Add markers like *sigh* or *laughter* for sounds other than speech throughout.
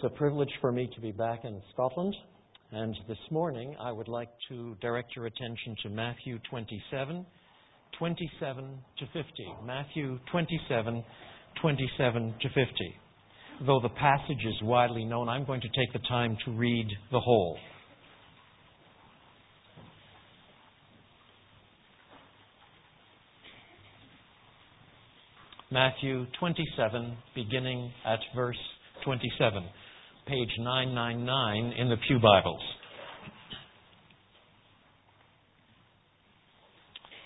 It's a privilege for me to be back in Scotland, and this morning I would like to direct your attention to Matthew 27, 27 to 50. Matthew 27, 27 to 50. Though the passage is widely known, I'm going to take the time to read the whole. Matthew 27, beginning at verse 27 page 999 in the Pew Bibles.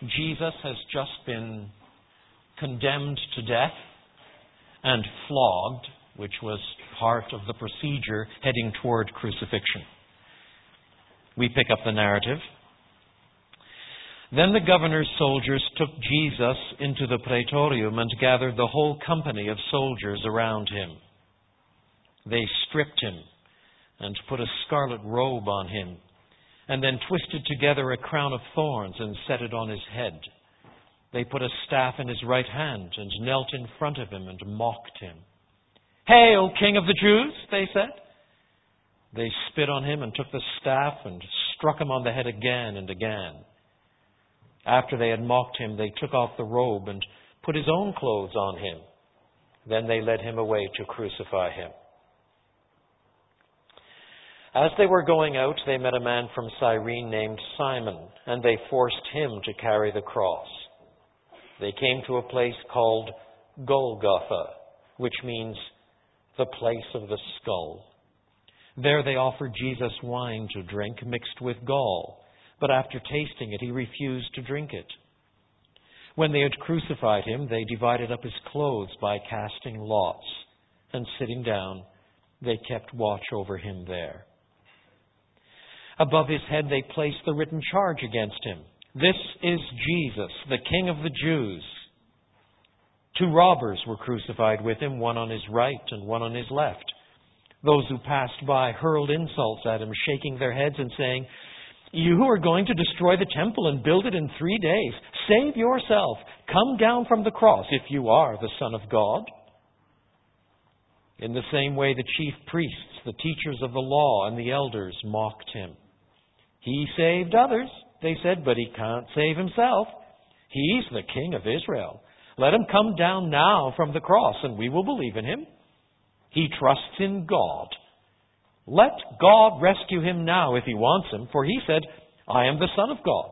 Jesus has just been condemned to death and flogged, which was part of the procedure heading toward crucifixion. We pick up the narrative. Then the governor's soldiers took Jesus into the praetorium and gathered the whole company of soldiers around him. They stripped him and put a scarlet robe on him, and then twisted together a crown of thorns and set it on his head. They put a staff in his right hand and knelt in front of him and mocked him. Hail, King of the Jews, they said. They spit on him and took the staff and struck him on the head again and again. After they had mocked him, they took off the robe and put his own clothes on him. Then they led him away to crucify him. As they were going out, they met a man from Cyrene named Simon, and they forced him to carry the cross. They came to a place called Golgotha, which means the place of the skull. There they offered Jesus wine to drink mixed with gall, but after tasting it, he refused to drink it. When they had crucified him, they divided up his clothes by casting lots, and sitting down, they kept watch over him there. Above his head they placed the written charge against him. This is Jesus, the King of the Jews. Two robbers were crucified with him, one on his right and one on his left. Those who passed by hurled insults at him, shaking their heads and saying, You who are going to destroy the temple and build it in three days, save yourself. Come down from the cross if you are the Son of God. In the same way, the chief priests, the teachers of the law, and the elders mocked him. He saved others, they said, but he can't save himself. He's the King of Israel. Let him come down now from the cross, and we will believe in him. He trusts in God. Let God rescue him now if he wants him, for he said, I am the Son of God.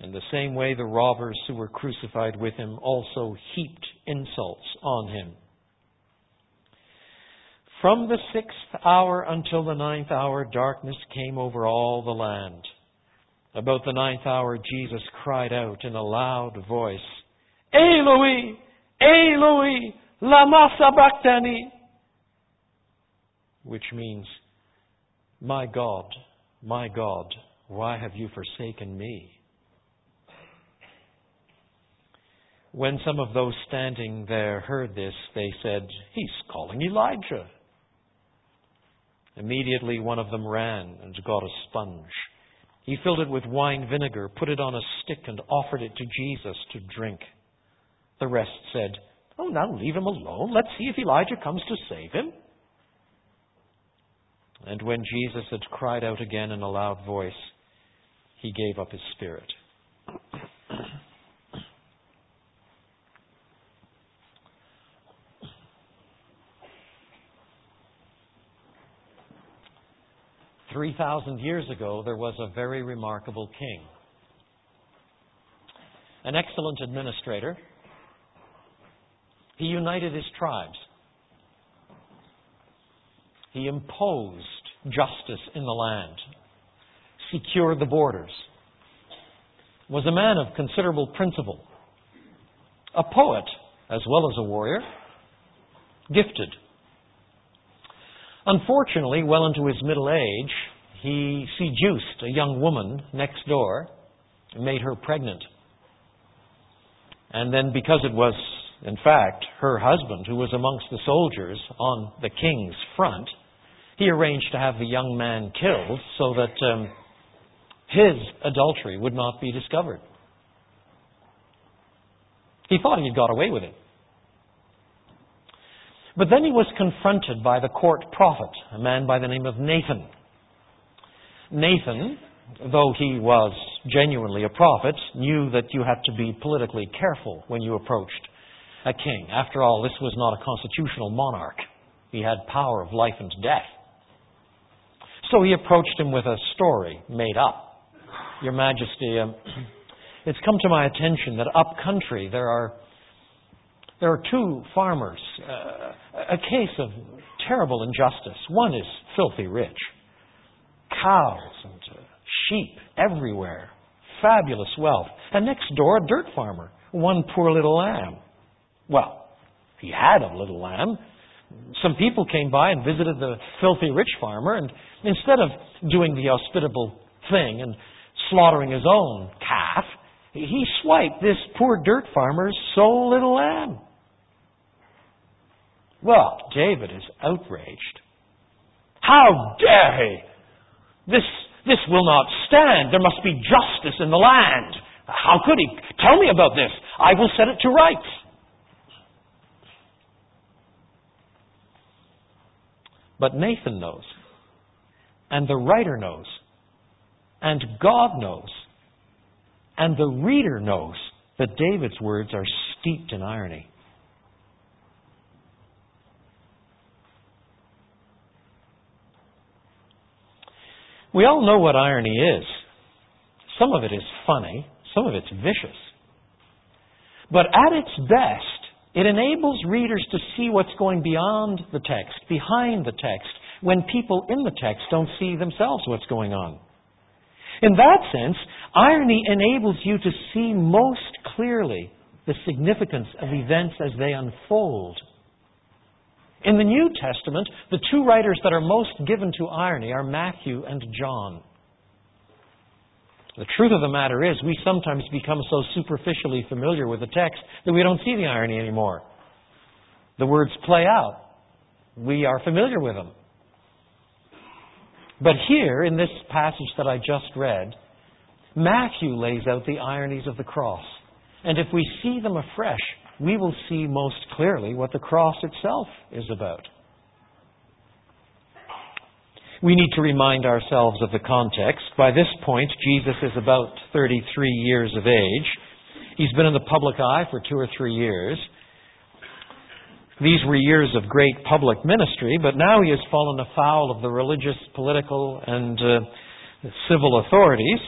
In the same way, the robbers who were crucified with him also heaped insults on him. From the sixth hour until the ninth hour, darkness came over all the land. About the ninth hour, Jesus cried out in a loud voice, Eloi, Eloi, lama sabachthani, which means, My God, my God, why have you forsaken me? When some of those standing there heard this, they said, He's calling Elijah. Immediately one of them ran and got a sponge. He filled it with wine vinegar, put it on a stick, and offered it to Jesus to drink. The rest said, Oh, now leave him alone. Let's see if Elijah comes to save him. And when Jesus had cried out again in a loud voice, he gave up his spirit. 3,000 years ago, there was a very remarkable king, an excellent administrator. He united his tribes. He imposed justice in the land, secured the borders, was a man of considerable principle, a poet as well as a warrior, gifted Unfortunately, well into his middle age, he seduced a young woman next door and made her pregnant. And then, because it was, in fact, her husband who was amongst the soldiers on the king's front, he arranged to have the young man killed so that um, his adultery would not be discovered. He thought he had got away with it. But then he was confronted by the court prophet, a man by the name of Nathan. Nathan, though he was genuinely a prophet, knew that you had to be politically careful when you approached a king. After all, this was not a constitutional monarch. He had power of life and death. So he approached him with a story made up. Your Majesty, um, *clears throat* it's come to my attention that up country there are there are two farmers, uh, a case of terrible injustice. One is filthy rich, cows and uh, sheep everywhere, fabulous wealth, and next door a dirt farmer, one poor little lamb. Well, he had a little lamb. Some people came by and visited the filthy rich farmer, and instead of doing the hospitable thing and slaughtering his own calf, he swiped this poor dirt farmer's sole little lamb. Well, David is outraged. How dare he? This, this will not stand. There must be justice in the land. How could he? Tell me about this. I will set it to rights. But Nathan knows, and the writer knows, and God knows, and the reader knows that David's words are steeped in irony. We all know what irony is. Some of it is funny, some of it's vicious. But at its best, it enables readers to see what's going beyond the text, behind the text, when people in the text don't see themselves what's going on. In that sense, irony enables you to see most clearly the significance of events as they unfold in the New Testament, the two writers that are most given to irony are Matthew and John. The truth of the matter is, we sometimes become so superficially familiar with the text that we don't see the irony anymore. The words play out. We are familiar with them. But here, in this passage that I just read, Matthew lays out the ironies of the cross. And if we see them afresh, we will see most clearly what the cross itself is about. We need to remind ourselves of the context. By this point, Jesus is about 33 years of age. He's been in the public eye for two or three years. These were years of great public ministry, but now he has fallen afoul of the religious, political, and uh, civil authorities.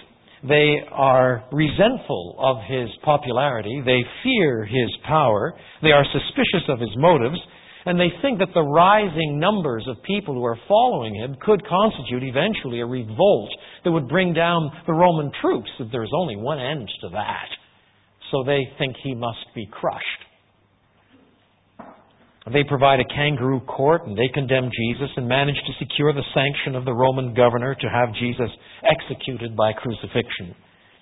They are resentful of his popularity. They fear his power. They are suspicious of his motives. And they think that the rising numbers of people who are following him could constitute eventually a revolt that would bring down the Roman troops. That there's only one end to that. So they think he must be crushed. They provide a kangaroo court and they condemn Jesus and manage to secure the sanction of the Roman governor to have Jesus executed by crucifixion.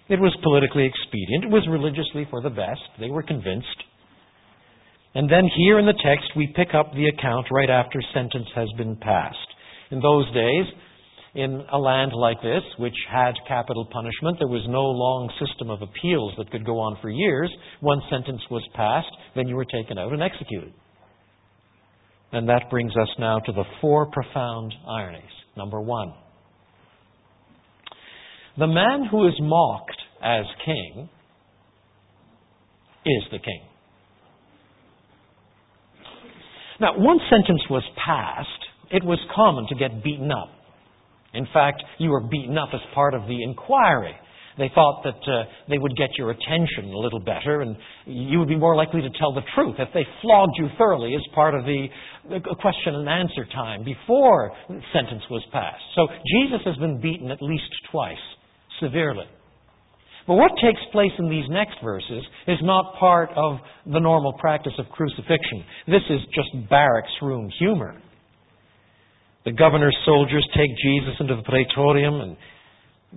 It was politically expedient. It was religiously for the best. They were convinced. And then here in the text, we pick up the account right after sentence has been passed. In those days, in a land like this, which had capital punishment, there was no long system of appeals that could go on for years. One sentence was passed, then you were taken out and executed. And that brings us now to the four profound ironies. Number one, the man who is mocked as king is the king. Now, once sentence was passed, it was common to get beaten up. In fact, you were beaten up as part of the inquiry. They thought that uh, they would get your attention a little better and you would be more likely to tell the truth if they flogged you thoroughly as part of the, question and answer time before the sentence was passed. So Jesus has been beaten at least twice, severely. But what takes place in these next verses is not part of the normal practice of crucifixion. This is just barracks room humor. The governor's soldiers take Jesus into the praetorium and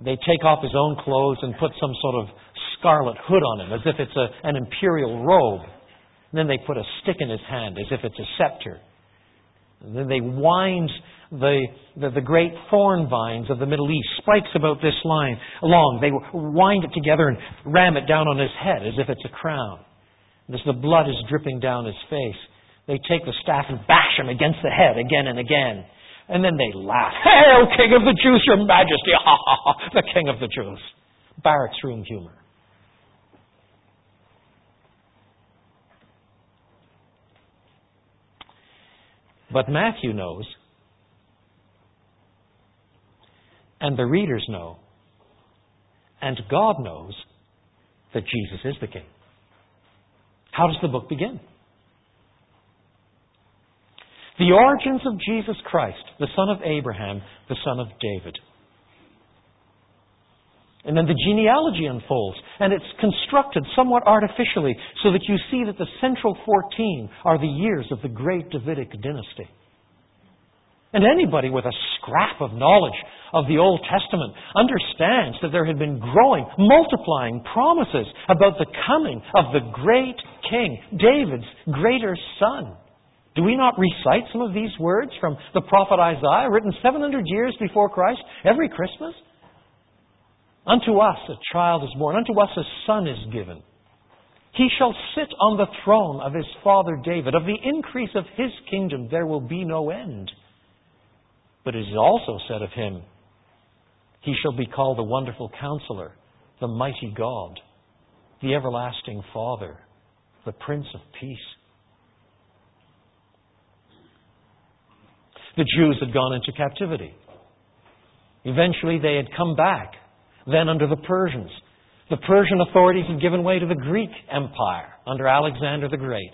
they take off his own clothes and put some sort of scarlet hood on him, as if it's a, an imperial robe. And then they put a stick in his hand, as if it's a scepter. And then they wind the, the, the, great thorn vines of the Middle East, spikes about this line along. They wind it together and ram it down on his head as if it's a crown. As the blood is dripping down his face, They take the staff and bash him against the head again and again. And then they laugh. Hail, King of the Jews, your majesty! Ha ha ha! The King of the Jews. Barracks room humor. But Matthew knows, and the readers know, and God knows that Jesus is the King. How does the book begin? The origins of Jesus Christ, the son of Abraham, the son of David. And then the genealogy unfolds, and it's constructed somewhat artificially so that you see that the central 14 are the years of the great Davidic dynasty. And anybody with a scrap of knowledge of the Old Testament understands that there had been growing, multiplying promises about the coming of the great king, David's greater son. Do we not recite some of these words from the prophet Isaiah, written 700 years before Christ, every Christmas? Unto us a child is born, unto us a son is given. He shall sit on the throne of his father David. Of the increase of his kingdom there will be no end. But it is also said of him, He shall be called the Wonderful Counselor, the Mighty God, the Everlasting Father, the Prince of Peace. The Jews had gone into captivity. Eventually they had come back, then under the Persians. The Persian authorities had given way to the Greek Empire under Alexander the Great.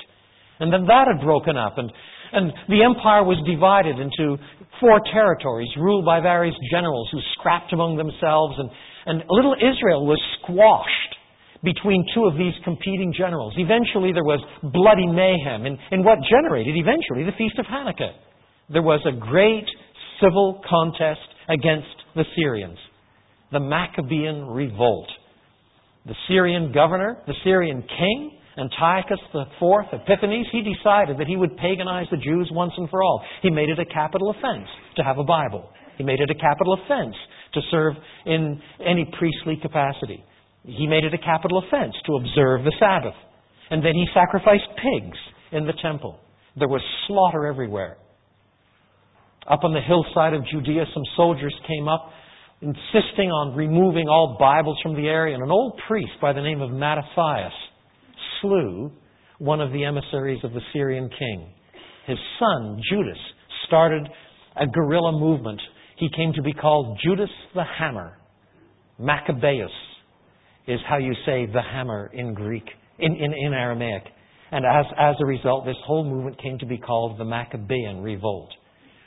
And then that had broken up, and, and the empire was divided into four territories ruled by various generals who scrapped among themselves, and, and little Israel was squashed between two of these competing generals. Eventually, there was bloody mayhem in, in what generated eventually the Feast of Hanukkah there was a great civil contest against the Syrians, the Maccabean revolt. The Syrian governor, the Syrian king, Antiochus IV Epiphanes, he decided that he would paganize the Jews once and for all. He made it a capital offense to have a Bible. He made it a capital offense to serve in any priestly capacity. He made it a capital offense to observe the Sabbath. And then he sacrificed pigs in the temple. There was slaughter everywhere. Up on the hillside of Judea, some soldiers came up insisting on removing all Bibles from the area, and an old priest by the name of Mattathias slew one of the emissaries of the Syrian king. His son, Judas, started a guerrilla movement. He came to be called Judas the Hammer. Maccabeus is how you say the hammer in Greek, in, in, in Aramaic. And as, as a result, this whole movement came to be called the Maccabean Revolt.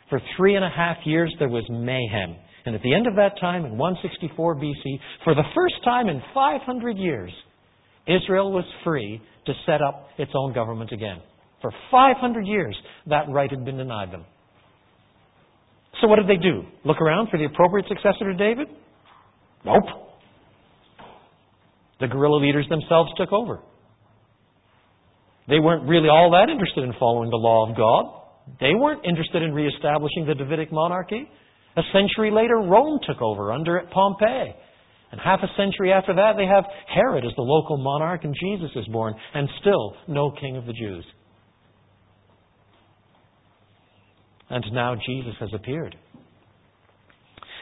For three and a half years, there was mayhem. And at the end of that time, in 164 BC, for the first time in 500 years, Israel was free to set up its own government again. For 500 years, that right had been denied them. So what did they do? Look around for the appropriate successor to David? Nope. The guerrilla leaders themselves took over. They weren't really all that interested in following the law of God. They weren't interested in reestablishing the Davidic monarchy. A century later, Rome took over under Pompey. And half a century after that, they have Herod as the local monarch, and Jesus is born, and still no king of the Jews. And now Jesus has appeared.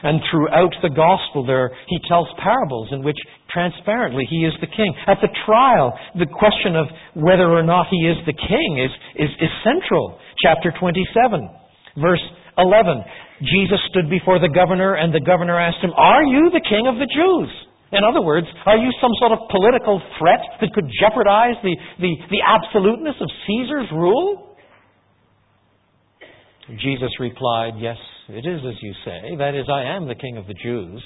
And throughout the gospel there, he tells parables in which transparently he is the king. At the trial, the question of whether or not he is the king is, is, is central. Chapter 27, verse 11. Jesus stood before the governor, and the governor asked him, Are you the king of the Jews? In other words, are you some sort of political threat that could jeopardize the, the, the absoluteness of Caesar's rule? Jesus replied, Yes, it is as you say. That is, I am the king of the Jews.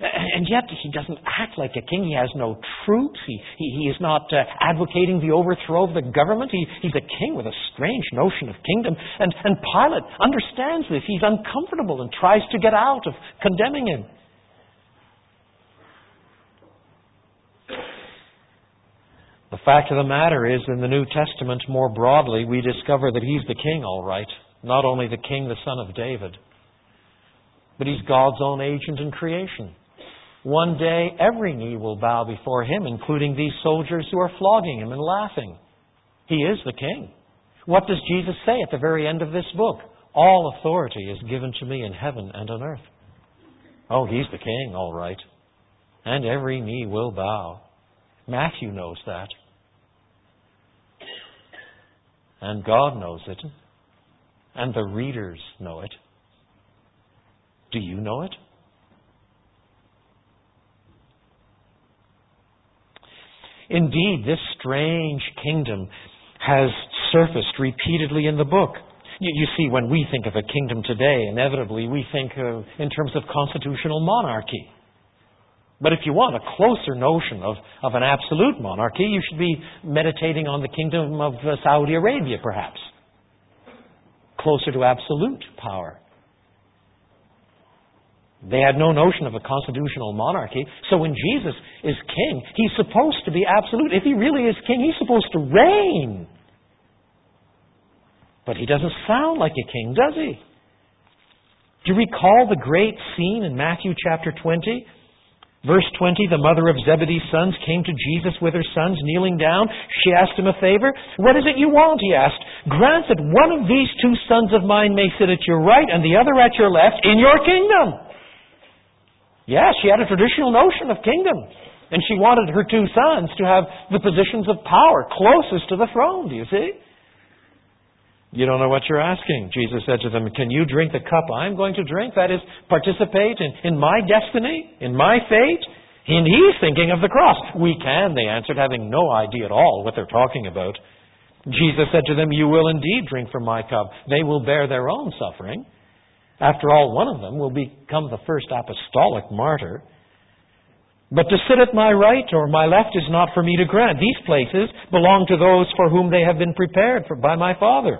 And yet, he doesn't act like a king. He has no troops. He, he, he is not uh, advocating the overthrow of the government. He, he's a king with a strange notion of kingdom. And, and Pilate understands this. He's uncomfortable and tries to get out of condemning him. The fact of the matter is, in the New Testament, more broadly, we discover that he's the king, all right. Not only the king, the son of David, but he's God's own agent in creation. One day, every knee will bow before him, including these soldiers who are flogging him and laughing. He is the king. What does Jesus say at the very end of this book? All authority is given to me in heaven and on earth. Oh, he's the king, all right. And every knee will bow. Matthew knows that. And God knows it. And the readers know it. Do you know it? Indeed, this strange kingdom has surfaced repeatedly in the book. You, see, when we think of a kingdom today, inevitably we think of, in terms of constitutional monarchy. But if you want a closer notion of, of an absolute monarchy, you should be meditating on the kingdom of uh, Saudi Arabia, perhaps. Closer to absolute power. They had no notion of a constitutional monarchy. So when Jesus is king, he's supposed to be absolute. If he really is king, he's supposed to reign. But he doesn't sound like a king, does he? Do you recall the great scene in Matthew chapter 20? Verse 20, the mother of Zebedee's sons came to Jesus with her sons, kneeling down. She asked him a favor. What is it you want? He asked. Grant that one of these two sons of mine may sit at your right and the other at your left in your kingdom. Yes, she had a traditional notion of kingdom. And she wanted her two sons to have the positions of power closest to the throne, do you see? You don't know what you're asking. Jesus said to them, Can you drink the cup I'm going to drink? That is, participate in, in my destiny, in my fate? And he's thinking of the cross. We can, they answered, having no idea at all what they're talking about. Jesus said to them, You will indeed drink from my cup. They will bear their own suffering. After all, one of them will become the first apostolic martyr. But to sit at my right or my left is not for me to grant. These places belong to those for whom they have been prepared for, by my Father.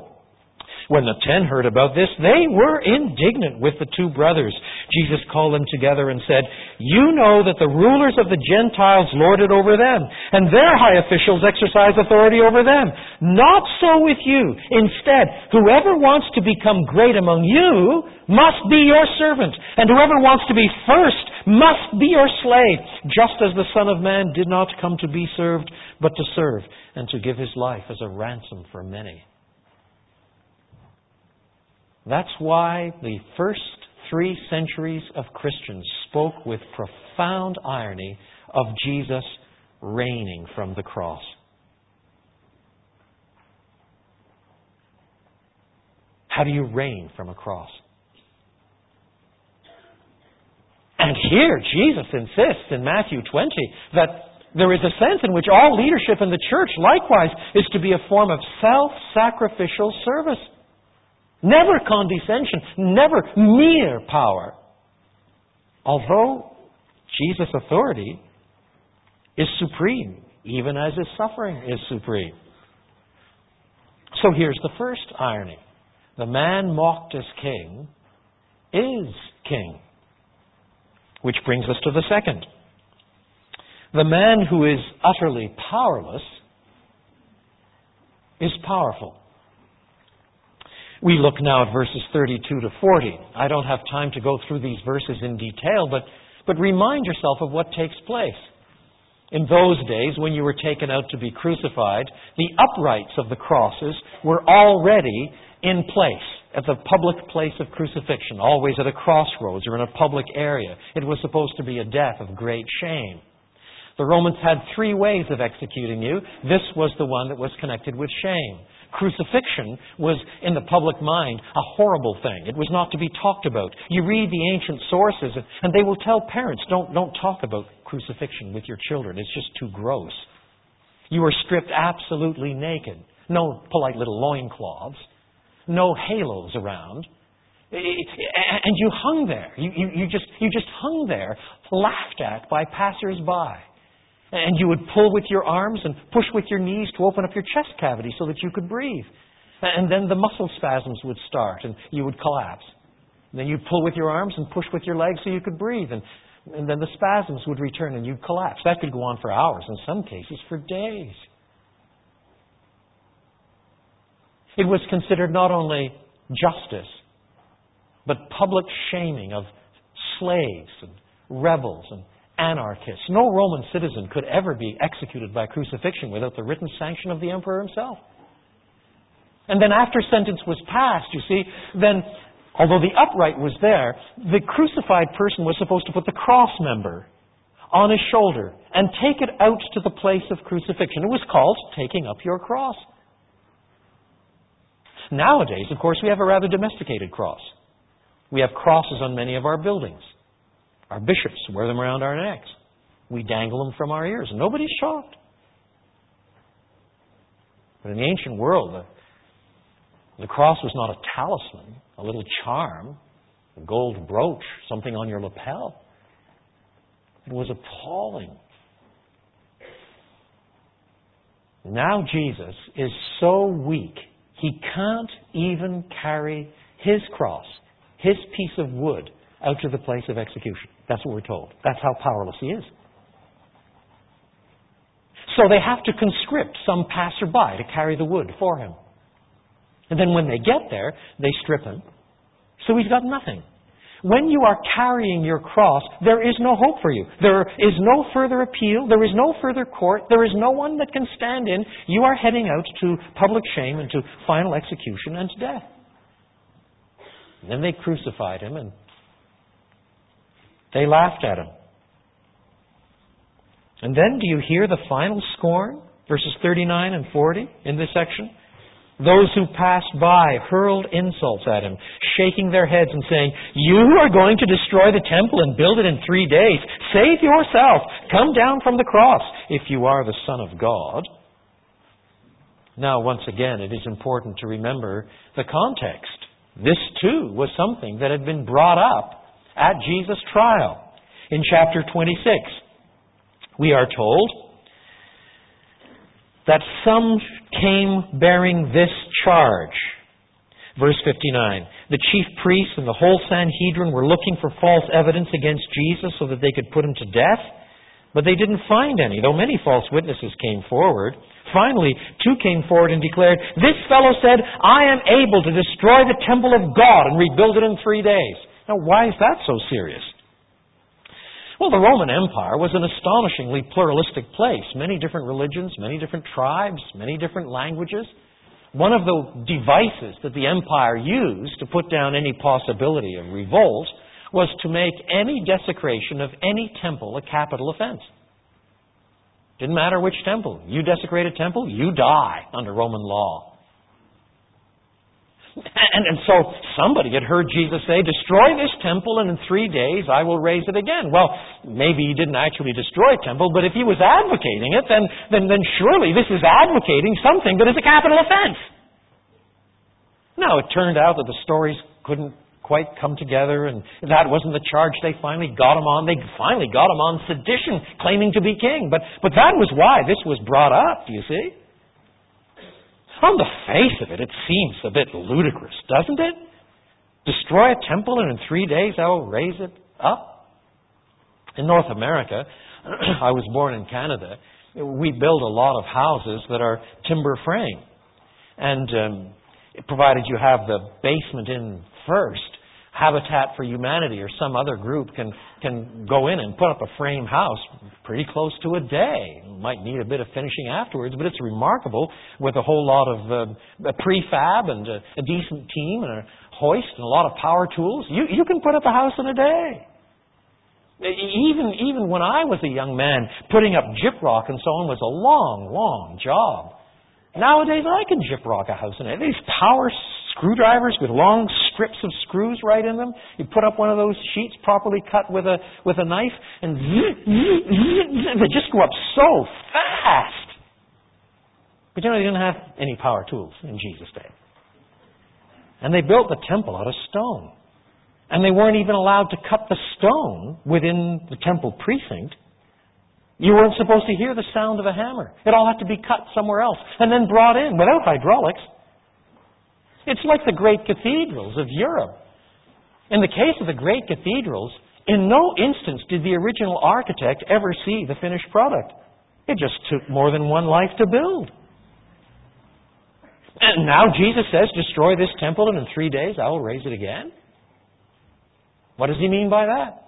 When the ten heard about this, they were indignant with the two brothers. Jesus called them together and said, You know that the rulers of the Gentiles lord it over them, and their high officials exercise authority over them. Not so with you. Instead, whoever wants to become great among you must be your servant, and whoever wants to be first must be your slave, just as the Son of Man did not come to be served, but to serve, and to give his life as a ransom for many. That's why the first three centuries of Christians spoke with profound irony of Jesus reigning from the cross. How do you reign from a cross? And here, Jesus insists in Matthew 20 that there is a sense in which all leadership in the church, likewise, is to be a form of self sacrificial service. Never condescension, never mere power. Although Jesus' authority is supreme, even as his suffering is supreme. So here's the first irony the man mocked as king is king. Which brings us to the second. The man who is utterly powerless is powerful. We look now at verses 32 to 40. I don't have time to go through these verses in detail, but, but remind yourself of what takes place. In those days, when you were taken out to be crucified, the uprights of the crosses were already in place at the public place of crucifixion, always at a crossroads or in a public area. It was supposed to be a death of great shame. The Romans had three ways of executing you. This was the one that was connected with shame. Crucifixion was, in the public mind, a horrible thing. It was not to be talked about. You read the ancient sources, and they will tell parents, don't, don't talk about crucifixion with your children. It's just too gross. You were stripped absolutely naked. No polite little loincloths. No halos around. And you hung there. You, you, you, just, you just hung there, laughed at by passers-by. And you would pull with your arms and push with your knees to open up your chest cavity so that you could breathe. And then the muscle spasms would start and you would collapse. And then you'd pull with your arms and push with your legs so you could breathe. And, and then the spasms would return and you'd collapse. That could go on for hours, in some cases for days. It was considered not only justice, but public shaming of slaves and rebels and anarchists. No Roman citizen could ever be executed by crucifixion without the written sanction of the emperor himself. And then after sentence was passed, you see, then although the upright was there, the crucified person was supposed to put the cross member on his shoulder and take it out to the place of crucifixion. It was called taking up your cross. Nowadays, of course, we have a rather domesticated cross. We have crosses on many of our buildings. Our bishops wear them around our necks. We dangle them from our ears. Nobody's shocked. But in the ancient world, the, the cross was not a talisman, a little charm, a gold brooch, something on your lapel. It was appalling. Now Jesus is so weak, he can't even carry his cross, his piece of wood, out to the place of execution. That's what we're told. That's how powerless he is. So they have to conscript some passerby to carry the wood for him. And then when they get there, they strip him. So he's got nothing. When you are carrying your cross, there is no hope for you. There is no further appeal. There is no further court. There is no one that can stand in. You are heading out to public shame and to final execution and to death. And then they crucified him and they laughed at him. And then do you hear the final scorn? Verses 39 and 40 in this section. Those who passed by hurled insults at him, shaking their heads and saying, You are going to destroy the temple and build it in three days. Save yourself. Come down from the cross if you are the Son of God. Now, once again, it is important to remember the context. This, too, was something that had been brought up at Jesus' trial. In chapter 26, we are told that some came bearing this charge. Verse 59. The chief priests and the whole Sanhedrin were looking for false evidence against Jesus so that they could put him to death, but they didn't find any, though many false witnesses came forward. Finally, two came forward and declared, This fellow said, I am able to destroy the temple of God and rebuild it in three days. Now, why is that so serious? Well, the Roman Empire was an astonishingly pluralistic place. Many different religions, many different tribes, many different languages. One of the devices that the empire used to put down any possibility of revolt was to make any desecration of any temple a capital offense. Didn't matter which temple. You desecrate a temple, you die under Roman law. And, and so somebody had heard Jesus say, Destroy this temple, and in three days I will raise it again. Well, maybe he didn't actually destroy a temple, but if he was advocating it, then, then, then surely this is advocating something that is a capital offense. Now, it turned out that the stories couldn't quite come together, and that wasn't the charge they finally got him on. They finally got him on sedition, claiming to be king. But, but that was why this was brought up, do you see? On the face of it, it seems a bit ludicrous, doesn't it? Destroy a temple and in three days I will raise it up? In North America, *clears throat* I was born in Canada, we build a lot of houses that are timber frame. And um, provided you have the basement in first, Habitat for Humanity or some other group can, can go in and put up a frame house pretty close to a day. Might need a bit of finishing afterwards, but it's remarkable with a whole lot of uh, prefab and a, a decent team and a hoist and a lot of power tools. You, you can put up a house in a day. Even, even when I was a young man, putting up gyprock and so on was a long, long job. Nowadays, I can gyprock a house in a day. These power screwdrivers with long strips of screws right in them. You put up one of those sheets properly cut with a with a knife, and they just go up so fast. But you know, they didn't have any power tools in Jesus' day. And they built the temple out of stone. And they weren't even allowed to cut the stone within the temple precinct. You weren't supposed to hear the sound of a hammer. It all had to be cut somewhere else and then brought in without hydraulics. It's like the great cathedrals of Europe. In the case of the great cathedrals, in no instance did the original architect ever see the finished product. It just took more than one life to build. And now Jesus says, Destroy this temple, and in three days I will raise it again. What does he mean by that?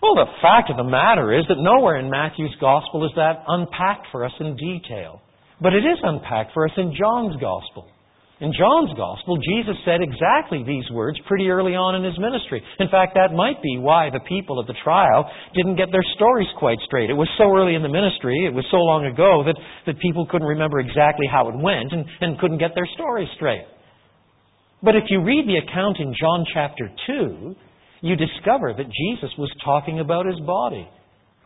Well, the fact of the matter is that nowhere in Matthew's gospel is that unpacked for us in detail. But it is unpacked for us in John's Gospel. In John's Gospel, Jesus said exactly these words pretty early on in his ministry. In fact, that might be why the people at the trial didn't get their stories quite straight. It was so early in the ministry, it was so long ago, that, that people couldn't remember exactly how it went and, and couldn't get their stories straight. But if you read the account in John chapter 2, you discover that Jesus was talking about his body.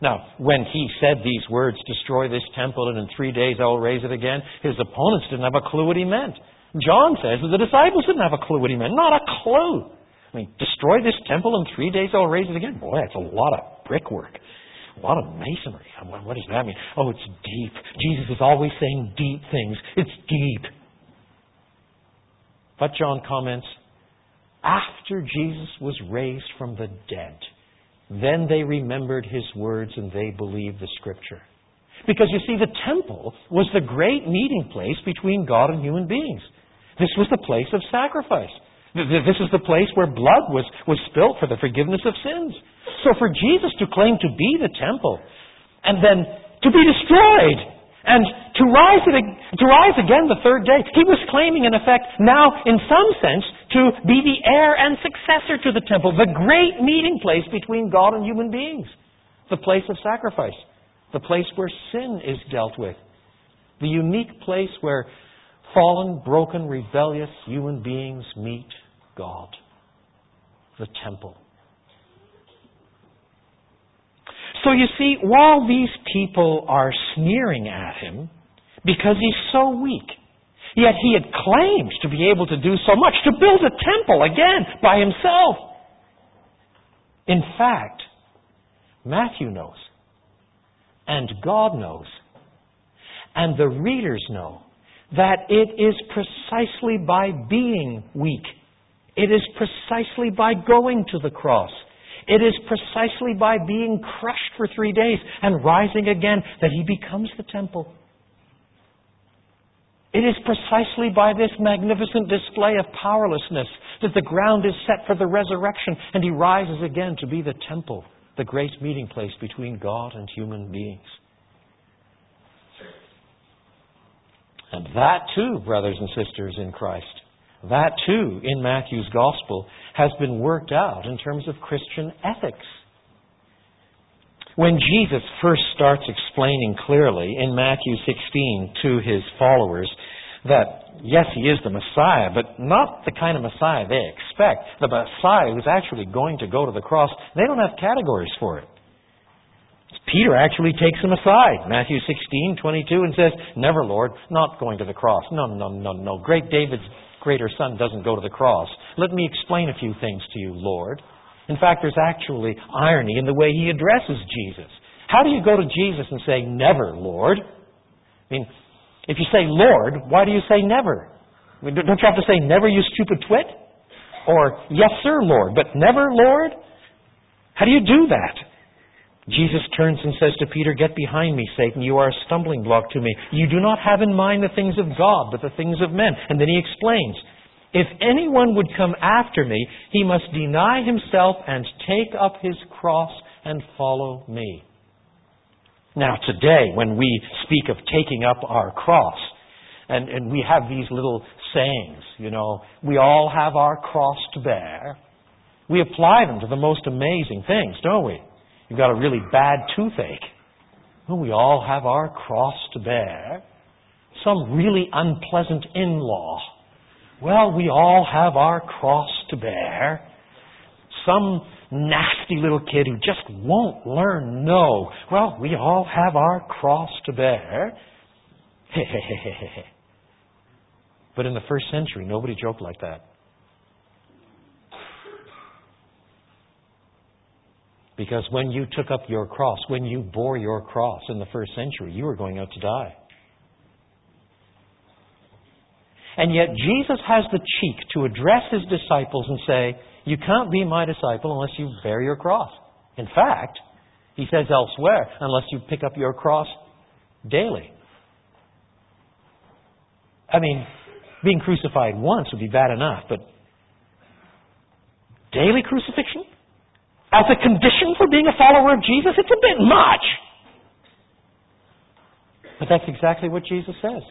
Now, when he said these words, destroy this temple and in three days I will raise it again, his opponents didn't have a clue what he meant. John says that the disciples didn't have a clue what he meant. Not a clue. I mean, destroy this temple in three days, I'll raise it again. Boy, that's a lot of brickwork. A lot of masonry. What does that mean? Oh, it's deep. Jesus is always saying deep things. It's deep. But John comments, after Jesus was raised from the dead, then they remembered his words and they believed the scripture. Because you see, the temple was the great meeting place between God and human beings. This was the place of sacrifice. This is the place where blood was, was spilt for the forgiveness of sins. So for Jesus to claim to be the temple and then to be destroyed and to rise, to rise again the third day, he was claiming, in effect, now, in some sense, to be the heir and successor to the temple, the great meeting place between God and human beings, the place of sacrifice, the place where sin is dealt with, the unique place where fallen, broken, rebellious human beings meet God. The temple. So you see, while these people are sneering at him because he's so weak, yet he had claimed to be able to do so much, to build a temple again by himself. In fact, Matthew knows, and God knows, and the readers know that it is precisely by being weak, it is precisely by going to the cross, it is precisely by being crushed for three days and rising again that he becomes the temple. It is precisely by this magnificent display of powerlessness that the ground is set for the resurrection and he rises again to be the temple, the great meeting place between God and human beings. And that too, brothers and sisters in Christ, that too in Matthew's Gospel has been worked out in terms of Christian ethics. When Jesus first starts explaining clearly in Matthew 16 to his followers that, yes, he is the Messiah, but not the kind of Messiah they expect, the Messiah who's actually going to go to the cross, they don't have categories for it. Peter actually takes him aside, Matthew 16, 22, and says, Never, Lord, not going to the cross. No, no, no, no. Great David's greater son doesn't go to the cross. Let me explain a few things to you, Lord. In fact, there's actually irony in the way he addresses Jesus. How do you go to Jesus and say, Never, Lord? I mean, if you say Lord, why do you say never? I mean, don't you have to say never, you stupid twit? Or, yes, sir, Lord, but never, Lord? How do you do that? Jesus turns and says to Peter, Get behind me, Satan. You are a stumbling block to me. You do not have in mind the things of God, but the things of men. And then he explains, If anyone would come after me, he must deny himself and take up his cross and follow me. Now, today, when we speak of taking up our cross, and, and we have these little sayings, you know, we all have our cross to bear, we apply them to the most amazing things, don't we? You've got a really bad toothache. Well, we all have our cross to bear. Some really unpleasant in law. Well, we all have our cross to bear. Some nasty little kid who just won't learn no. Well, we all have our cross to bear. *laughs* but in the first century, nobody joked like that. Because when you took up your cross, when you bore your cross in the first century, you were going out to die. And yet Jesus has the cheek to address his disciples and say, You can't be my disciple unless you bear your cross. In fact, he says elsewhere, unless you pick up your cross daily. I mean, being crucified once would be bad enough, but daily crucifixion? As a condition for being a follower of Jesus, it's a bit much. But that's exactly what Jesus says.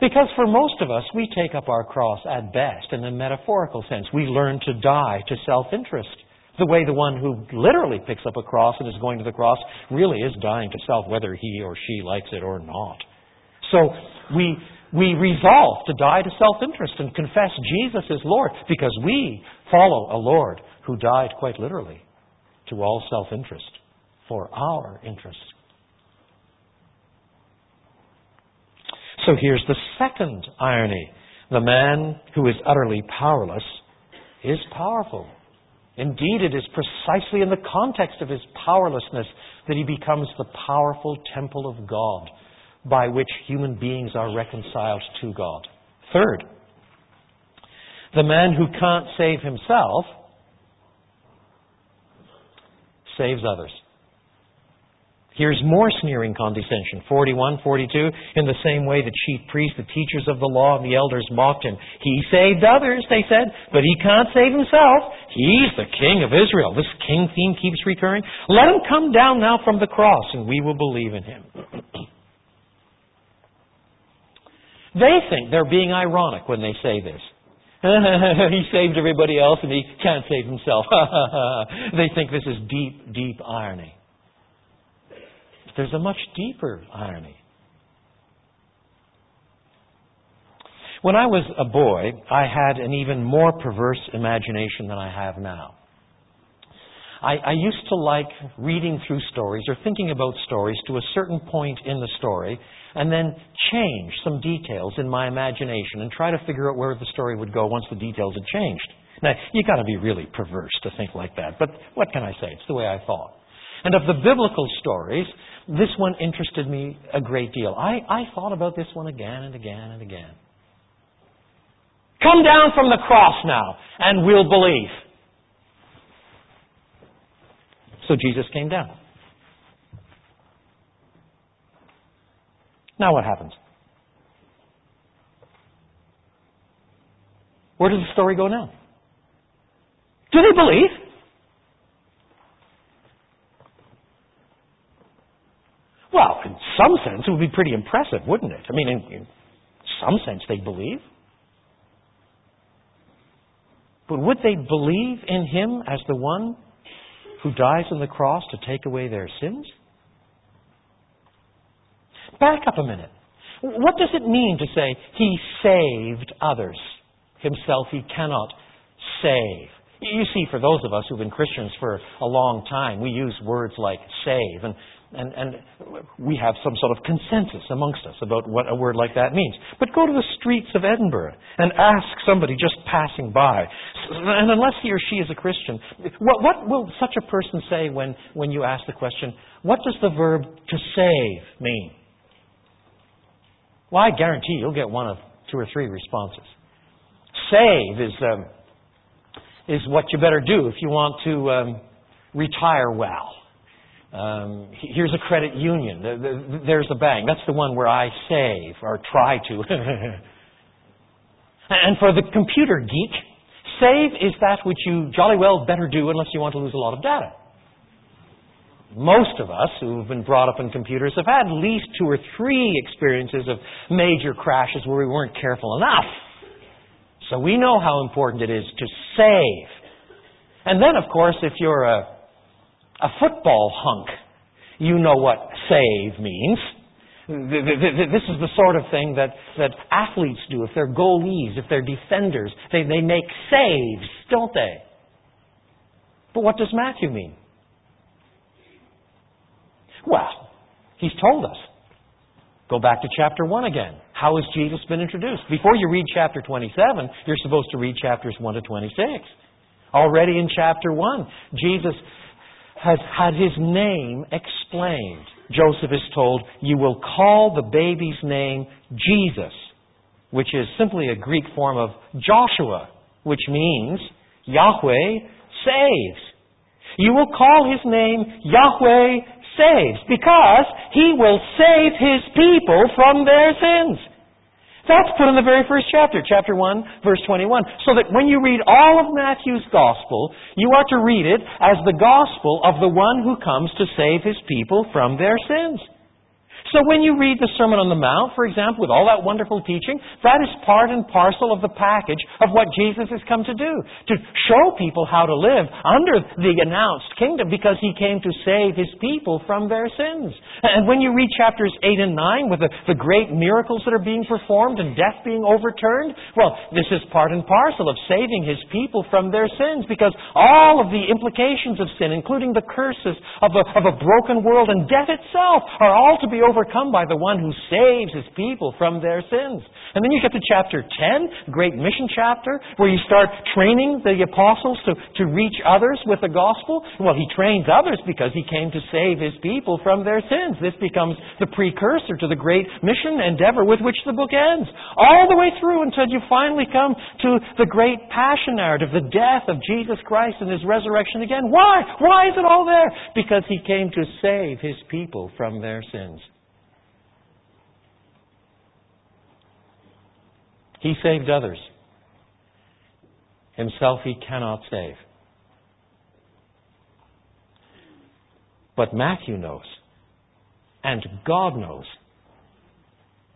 Because for most of us, we take up our cross at best in a metaphorical sense. We learn to die to self interest. The way the one who literally picks up a cross and is going to the cross really is dying to self, whether he or she likes it or not. So we, we resolve to die to self interest and confess Jesus is Lord because we follow a Lord who died quite literally to all self interest for our interest. So here's the second irony. The man who is utterly powerless is powerful. Indeed, it is precisely in the context of his powerlessness that he becomes the powerful temple of God by which human beings are reconciled to God. Third, the man who can't save himself saves others. Here's more sneering condescension. 41, 42. In the same way, the chief priests, the teachers of the law, and the elders mocked him. He saved others, they said, but he can't save himself. He's the king of Israel. This king theme keeps recurring. Let him come down now from the cross, and we will believe in him. they think they're being ironic when they say this. *laughs* he saved everybody else and he can't save himself. *laughs* they think this is deep, deep irony there's a much deeper irony. When I was a boy, I had an even more perverse imagination than I have now. I, I, used to like reading through stories or thinking about stories to a certain point in the story and then change some details in my imagination and try to figure out where the story would go once the details had changed. Now, you've got to be really perverse to think like that, but what can I say? It's the way I thought. And of the biblical stories, this one interested me a great deal. I, I thought about this one again and again and again. Come down from the cross now, and we'll believe. So Jesus came down. Now what happens? Where does the story go now? Do they believe? Well, in some sense, it would be pretty impressive, wouldn't it? I mean, in, in some sense, they believe. But would they believe in him as the one who dies on the cross to take away their sins? Back up a minute. What does it mean to say he saved others? Himself he cannot save. You see, for those of us who've been Christians for a long time, we use words like save. And and, and we have some sort of consensus amongst us about what a word like that means. But go to the streets of Edinburgh and ask somebody just passing by. And unless he or she is a Christian, what, what will such a person say when, when you ask the question, what does the verb to save mean? Well, I guarantee you'll get one of two or three responses. Save is, um, is what you better do if you want to um, retire well um, here's a credit union. There's a bank. That's the one where I save or try to. *laughs* and for the computer geek, save is that which you jolly well better do unless you want to lose a lot of data. Most of us who've been brought up in computers have had at least two or three experiences of major crashes where we weren't careful enough. So we know how important it is to save. And then, of course, if you're a a football hunk. You know what save means. This is the sort of thing that, that athletes do. If they're goalies, if they're defenders, they, they make saves, don't they? But what does Matthew mean? Well, he's told us. Go back to chapter 1 again. How has Jesus been introduced? Before you read chapter 27, you're supposed to read chapters 1 to 26. Already in chapter 1, Jesus has had his name explained. Joseph is told, You will call the baby's name Jesus, which is simply a Greek form of Joshua, which means Yahweh saves. You will call his name Yahweh saves because he will save his people from their sins. That's put in the very first chapter, chapter 1, verse 21. So that when you read all of Matthew's gospel, you are to read it as the gospel of the one who comes to save his people from their sins. So when you read the Sermon on the Mount, for example, with all that wonderful teaching, that is part and parcel of the package of what Jesus has come to do. To show people how to live under the announced kingdom because he came to save his people from their sins. And when you read chapters 8 and 9 with the, the great miracles that are being performed and death being overturned, well, this is part and parcel of saving his people from their sins because all of the implications of sin, including the curses of a, of a broken world and death itself, are all to be over overcome by the one who saves his people from their sins. And then you get to chapter 10, great mission chapter, where you start training the apostles to, to reach others with the gospel. Well, he trains others because he came to save his people from their sins. This becomes the precursor to the great mission endeavor with which the book ends. All the way through until you finally come to the great passion narrative, the death of Jesus Christ and his resurrection again. Why? Why is it all there? Because he came to save his people from their sins. He saved others. Himself he cannot save. But Matthew knows, and God knows,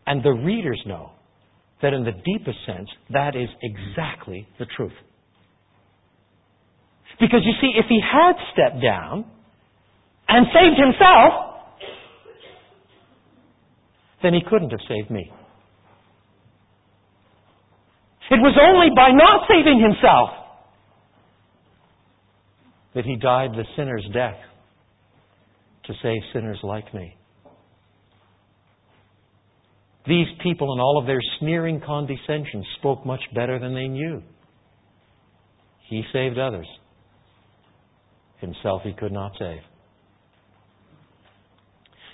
and the readers know that in the deepest sense, that is exactly the truth. Because you see, if he had stepped down and saved himself, then he couldn't have saved me. It was only by not saving himself that he died the sinner's death to save sinners like me. These people, in all of their sneering condescension, spoke much better than they knew. He saved others. Himself he could not save.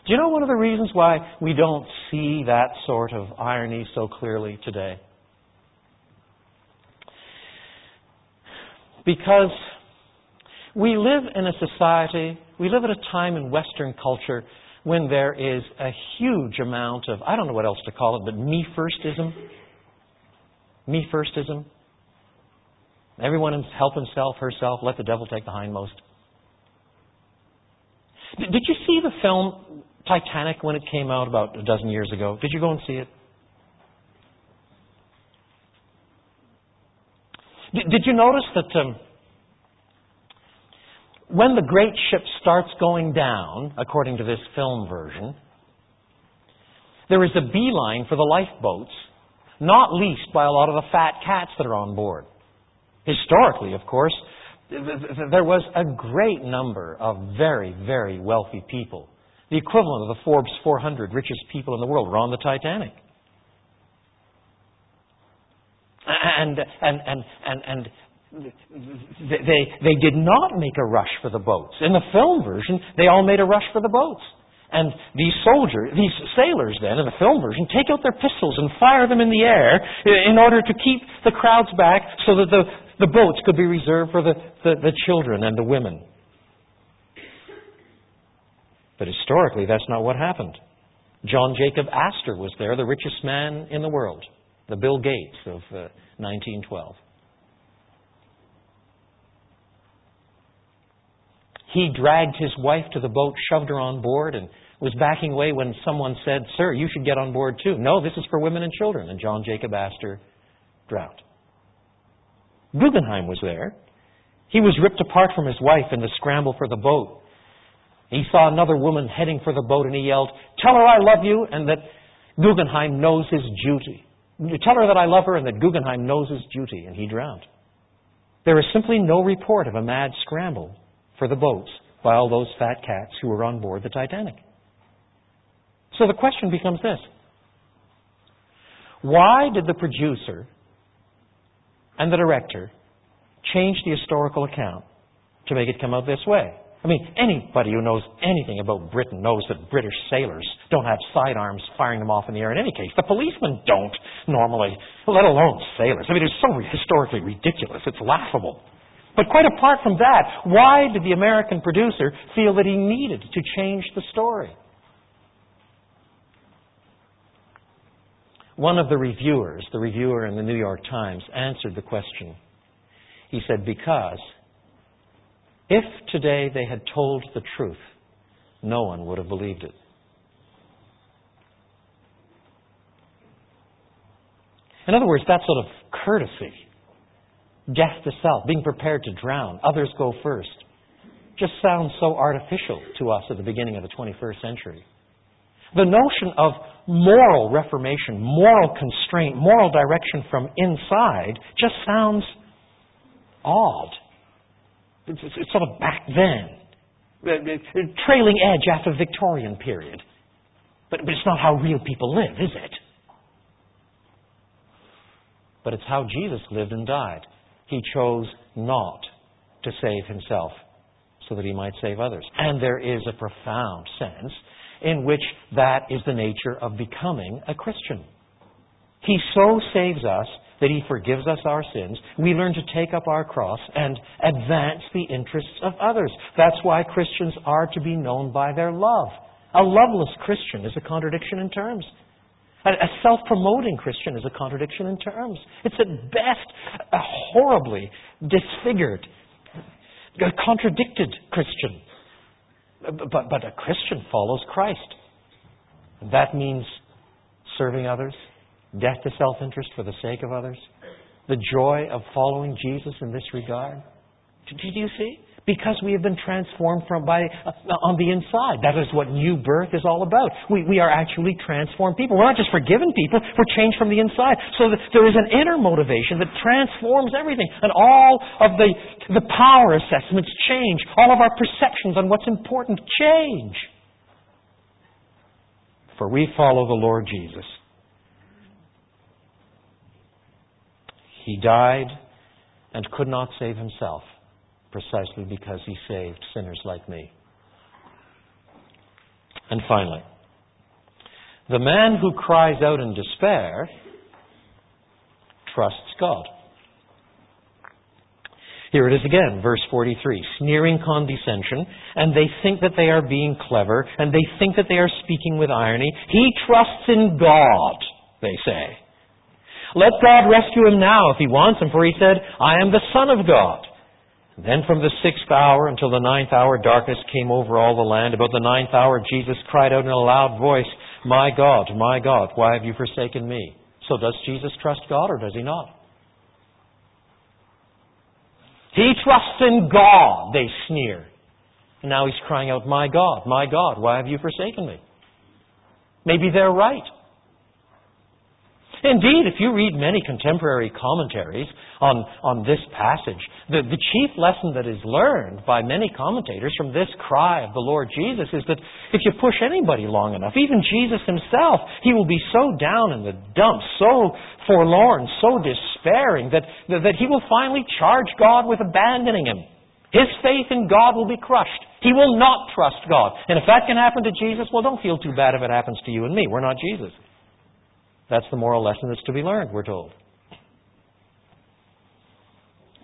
Do you know one of the reasons why we don't see that sort of irony so clearly today? Because we live in a society, we live at a time in Western culture when there is a huge amount of, I don't know what else to call it, but me firstism. Me firstism. Everyone help himself, herself, let the devil take the hindmost. Did you see the film Titanic when it came out about a dozen years ago? Did you go and see it? Did, did you notice that um, when the great ship starts going down, according to this film version, there is a beeline for the lifeboats, not least by a lot of the fat cats that are on board. Historically, of course, there was a great number of very, very wealthy people. The equivalent of the Forbes 400 richest people in the world were on the Titanic. And, and, and, and, and they, they did not make a rush for the boats. In the film version, they all made a rush for the boats. And these soldiers, these sailors then, in the film version, take out their pistols and fire them in the air in order to keep the crowds back so that the, the boats could be reserved for the, the, the children and the women. But historically, that's not what happened. John Jacob Astor was there, the richest man in the world the Bill Gates of uh, 1912. He dragged his wife to the boat, shoved her on board, and was backing away when someone said, Sir, you should get on board too. No, this is for women and children. And John Jacob Astor drowned. Guggenheim was there. He was ripped apart from his wife in the scramble for the boat. He saw another woman heading for the boat and he yelled, Tell her I love you and that Guggenheim knows his duty. Tell her that I love her and that Guggenheim knows his duty, and he drowned. There is simply no report of a mad scramble for the boats by all those fat cats who were on board the Titanic. So the question becomes this Why did the producer and the director change the historical account to make it come out this way? I mean, anybody who knows anything about Britain knows that British sailors don't have sidearms firing them off in the air in any case. The policemen don't normally, let alone sailors. I mean, it's so historically ridiculous. It's laughable. But quite apart from that, why did the American producer feel that he needed to change the story? One of the reviewers, the reviewer in the New York Times, answered the question. He said, Because if today they had told the truth, no one would have believed it. In other words, that sort of courtesy, death to self, being prepared to drown, others go first, just sounds so artificial to us at the beginning of the 21st century. The notion of moral reformation, moral constraint, moral direction from inside just sounds odd it's, it's sort of back then, trailing edge after Victorian period. But, but it's not how real people live, is it? But it's how Jesus lived and died. He chose not to save himself so that he might save others. And there is a profound sense in which that is the nature of becoming a Christian. He so saves us that He forgives us our sins. We learn to take up our cross and advance the interests of others. That's why Christians are to be known by their love. A loveless Christian is a contradiction in terms. A self promoting Christian is a contradiction in terms. It's at best a horribly disfigured, contradicted Christian. But, but a Christian follows Christ. That means serving others, death to self interest for the sake of others, the joy of following Jesus in this regard. Did you see? Because we have been transformed from by uh, on the inside. That is what new birth is all about. We, we are actually transformed people. We're not just forgiven people, we're changed from the inside. So that there is an inner motivation that transforms everything. And all of the, the power assessments change. All of our perceptions on what's important change. For we follow the Lord Jesus. He died and could not save himself precisely because he saved sinners like me. And finally, the man who cries out in despair trusts God. Here it is again, verse 43. Sneering condescension, and they think that they are being clever, and they think that they are speaking with irony. He trusts in God, they say. Let God rescue him now if he wants him, for he said, I am the Son of God. Then from the sixth hour until the ninth hour, darkness came over all the land. About the ninth hour, Jesus cried out in a loud voice, My God, my God, why have you forsaken me? So does Jesus trust God or does he not? He trusts in God, they sneer. And now he's crying out, My God, my God, why have you forsaken me? Maybe they're right. Indeed, if you read many contemporary commentaries on, on this passage, the, the chief lesson that is learned by many commentators from this cry of the Lord Jesus is that if you push anybody long enough, even Jesus himself, he will be so down in the dumps, so forlorn, so despairing, that, that he will finally charge God with abandoning him. His faith in God will be crushed. He will not trust God. And if that can happen to Jesus, well, don't feel too bad if it happens to you and me. We're not Jesus. That's the moral lesson that's to be learned, we're told.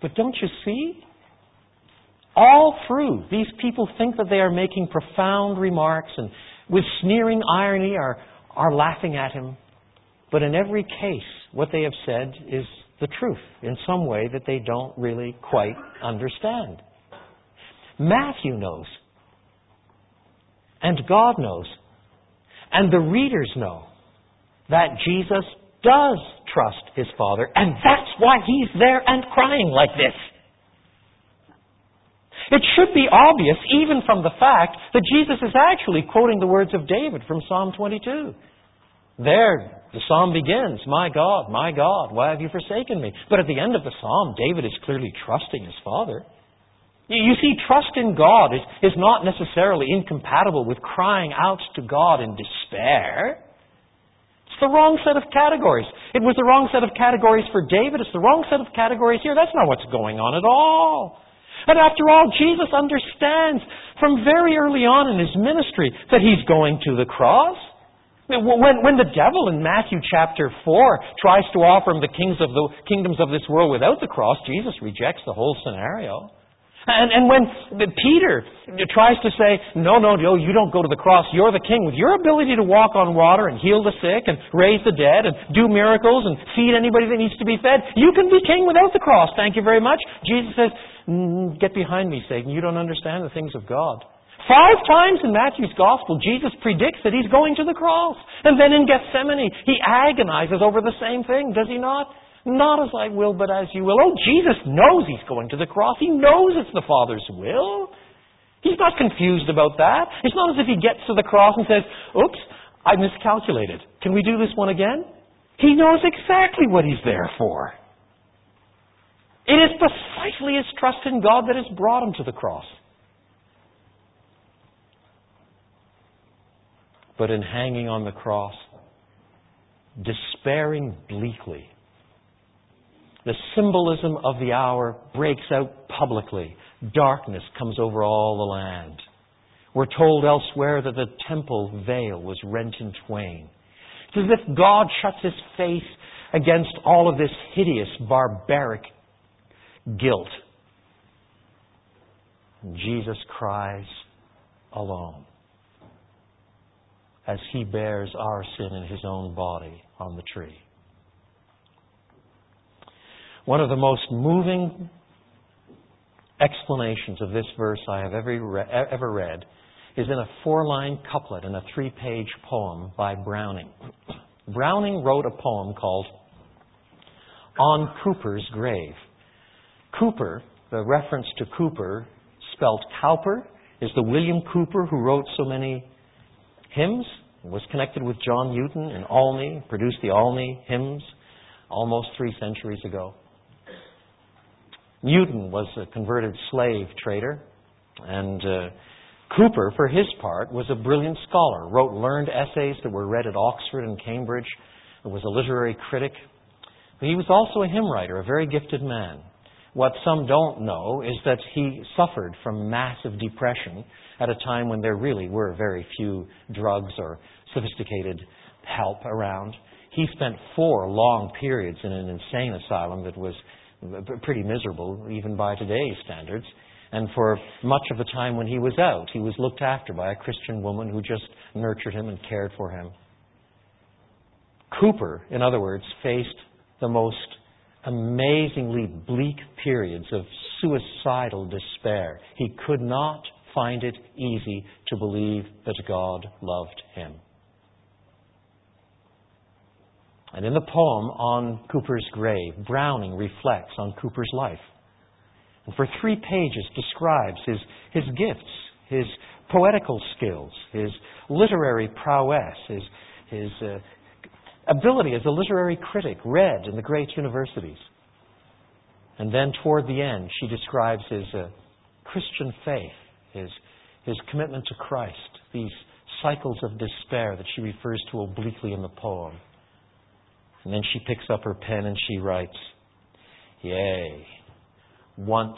But don't you see? All through, these people think that they are making profound remarks and with sneering irony are, are laughing at him. But in every case, what they have said is the truth in some way that they don't really quite understand. Matthew knows. And God knows. And the readers know that Jesus does trust his Father, and that's why he's there and crying like this. It should be obvious, even from the fact that Jesus is actually quoting the words of David from Psalm 22. There, the psalm begins, My God, my God, why have you forsaken me? But at the end of the psalm, David is clearly trusting his Father. You see, trust in God is, is not necessarily incompatible with crying out to God in despair the wrong set of categories. It was the wrong set of categories for David. It's the wrong set of categories here. That's not what's going on at all. And after all, Jesus understands from very early on in his ministry that he's going to the cross. When, when the devil in Matthew chapter 4 tries to offer him the kings of the kingdoms of this world without the cross, Jesus rejects the whole scenario. And, and when Peter tries to say, no, no, no, you don't go to the cross, you're the king, with your ability to walk on water and heal the sick and raise the dead and do miracles and feed anybody that needs to be fed, you can be king without the cross. Thank you very much. Jesus says, mm, get behind me, Satan. You don't understand the things of God. Five times in Matthew's Gospel, Jesus predicts that he's going to the cross. And then in Gethsemane, he agonizes over the same thing, does he not? Not as I will, but as you will. Oh, Jesus knows he's going to the cross. He knows it's the Father's will. He's not confused about that. It's not as if he gets to the cross and says, Oops, I miscalculated. Can we do this one again? He knows exactly what he's there for. It is precisely his trust in God that has brought him to the cross. But in hanging on the cross, despairing bleakly, the symbolism of the hour breaks out publicly. Darkness comes over all the land. We're told elsewhere that the temple veil was rent in twain. It's as if God shuts his face against all of this hideous, barbaric guilt. Jesus cries alone as he bears our sin in his own body on the tree. One of the most moving explanations of this verse I have ever read is in a four line couplet in a three page poem by Browning. Browning wrote a poem called On Cowper's Grave. Cooper, the reference to Cooper, spelled Cowper, is the William Cowper who wrote so many hymns, was connected with John Newton in Olney, produced the Olney hymns almost three centuries ago. Newton was a converted slave trader, and uh, Cowper, for his part, was a brilliant scholar, wrote learned essays that were read at Oxford and Cambridge, was a literary critic. He was also a hymn writer, a very gifted man. What some don't know is that he suffered from massive depression at a time when there really were very few drugs or sophisticated help around. He spent four long periods in an insane asylum that was pretty miserable, even by today's standards. And for much of the time when he was out, he was looked after by a Christian woman who just nurtured him and cared for him. Cowper, in other words, faced the most amazingly bleak periods of suicidal despair. He could not find it easy to believe that God loved him. And in the poem on Cowper's grave, Browning reflects on Cowper's life. And for three pages describes his, his gifts, his poetical skills, his literary prowess, his, his uh, ability as a literary critic read in the great universities. And then toward the end, she describes his uh, Christian faith, his, his commitment to Christ, these cycles of despair that she refers to obliquely in the poem. And then she picks up her pen and she writes, Yea, once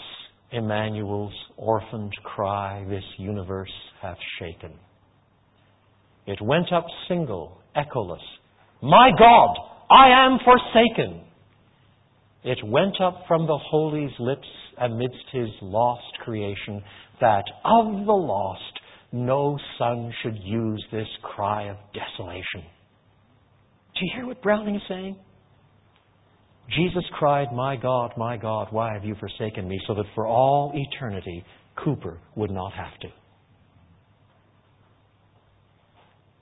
Emmanuel's orphaned cry this universe hath shaken. It went up single, echoless, My God, I am forsaken. It went up from the Holy's lips amidst his lost creation that of the lost no son should use this cry of desolation. Do you hear what Browning is saying? Jesus cried, My God, my God, why have you forsaken me? So that for all eternity, Cowper would not have to.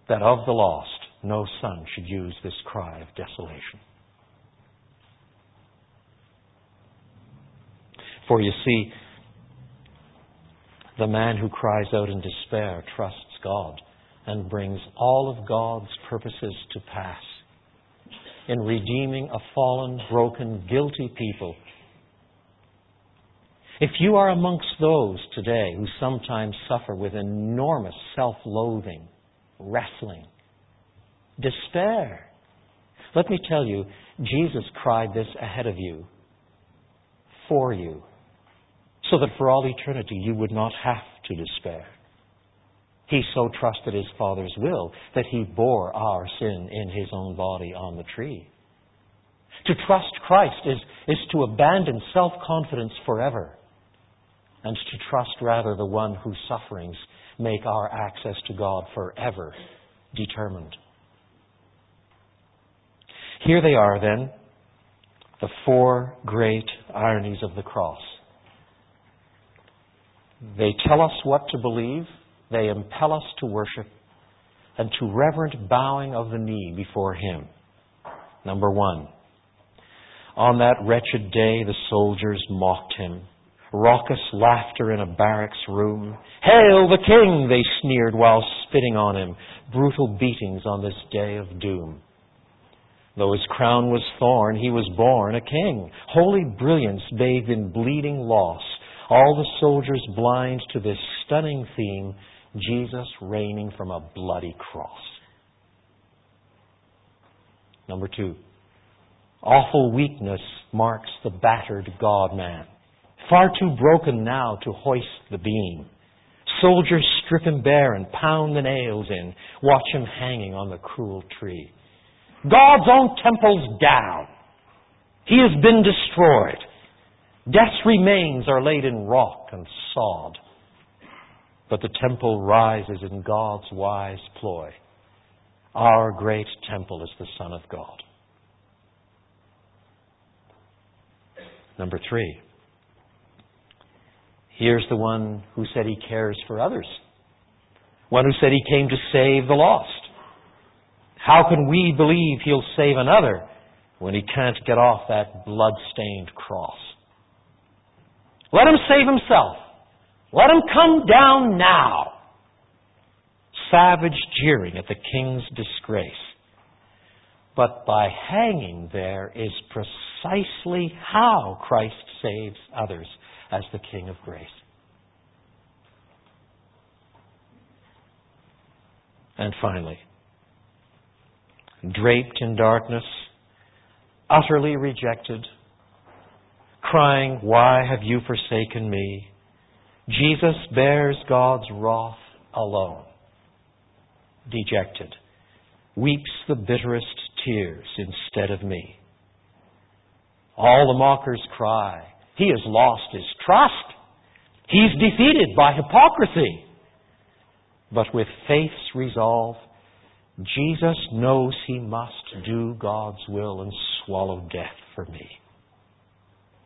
That of the lost, no son should use this cry of desolation. For you see, the man who cries out in despair trusts God and brings all of God's purposes to pass in redeeming a fallen, broken, guilty people. If you are amongst those today who sometimes suffer with enormous self loathing, wrestling, despair, let me tell you, Jesus cried this ahead of you, for you, so that for all eternity you would not have to despair. He so trusted his Father's will that he bore our sin in his own body on the tree. To trust Christ is, is to abandon self confidence forever and to trust rather the one whose sufferings make our access to God forever determined. Here they are, then, the four great ironies of the cross. They tell us what to believe they impel us to worship and to reverent bowing of the knee before Him. Number one, on that wretched day the soldiers mocked Him. Raucous laughter in a barracks room. Hail the King, they sneered while spitting on Him. Brutal beatings on this day of doom. Though his crown was thorn, he was born a king. Holy brilliance bathed in bleeding loss. All the soldiers blind to this stunning theme Jesus reigning from a bloody cross. Number two, awful weakness marks the battered God man. Far too broken now to hoist the beam. Soldiers strip him bare and pound the nails in. Watch him hanging on the cruel tree. God's own temple's down. He has been destroyed. Death's remains are laid in rock and sod. But the temple rises in God's wise ploy. Our great temple is the Son of God. Number three. Here's the one who said he cares for others. One who said he came to save the lost. How can we believe he'll save another when he can't get off that blood-stained cross? Let him save himself. Let him come down now. Savage jeering at the king's disgrace. But by hanging there is precisely how Christ saves others as the King of grace. And finally, draped in darkness, utterly rejected, crying, Why have you forsaken me? Jesus bears God's wrath alone. Dejected, weeps the bitterest tears instead of me. All the mockers cry, He has lost his trust. He's defeated by hypocrisy. But with faith's resolve, Jesus knows he must do God's will and swallow death for me.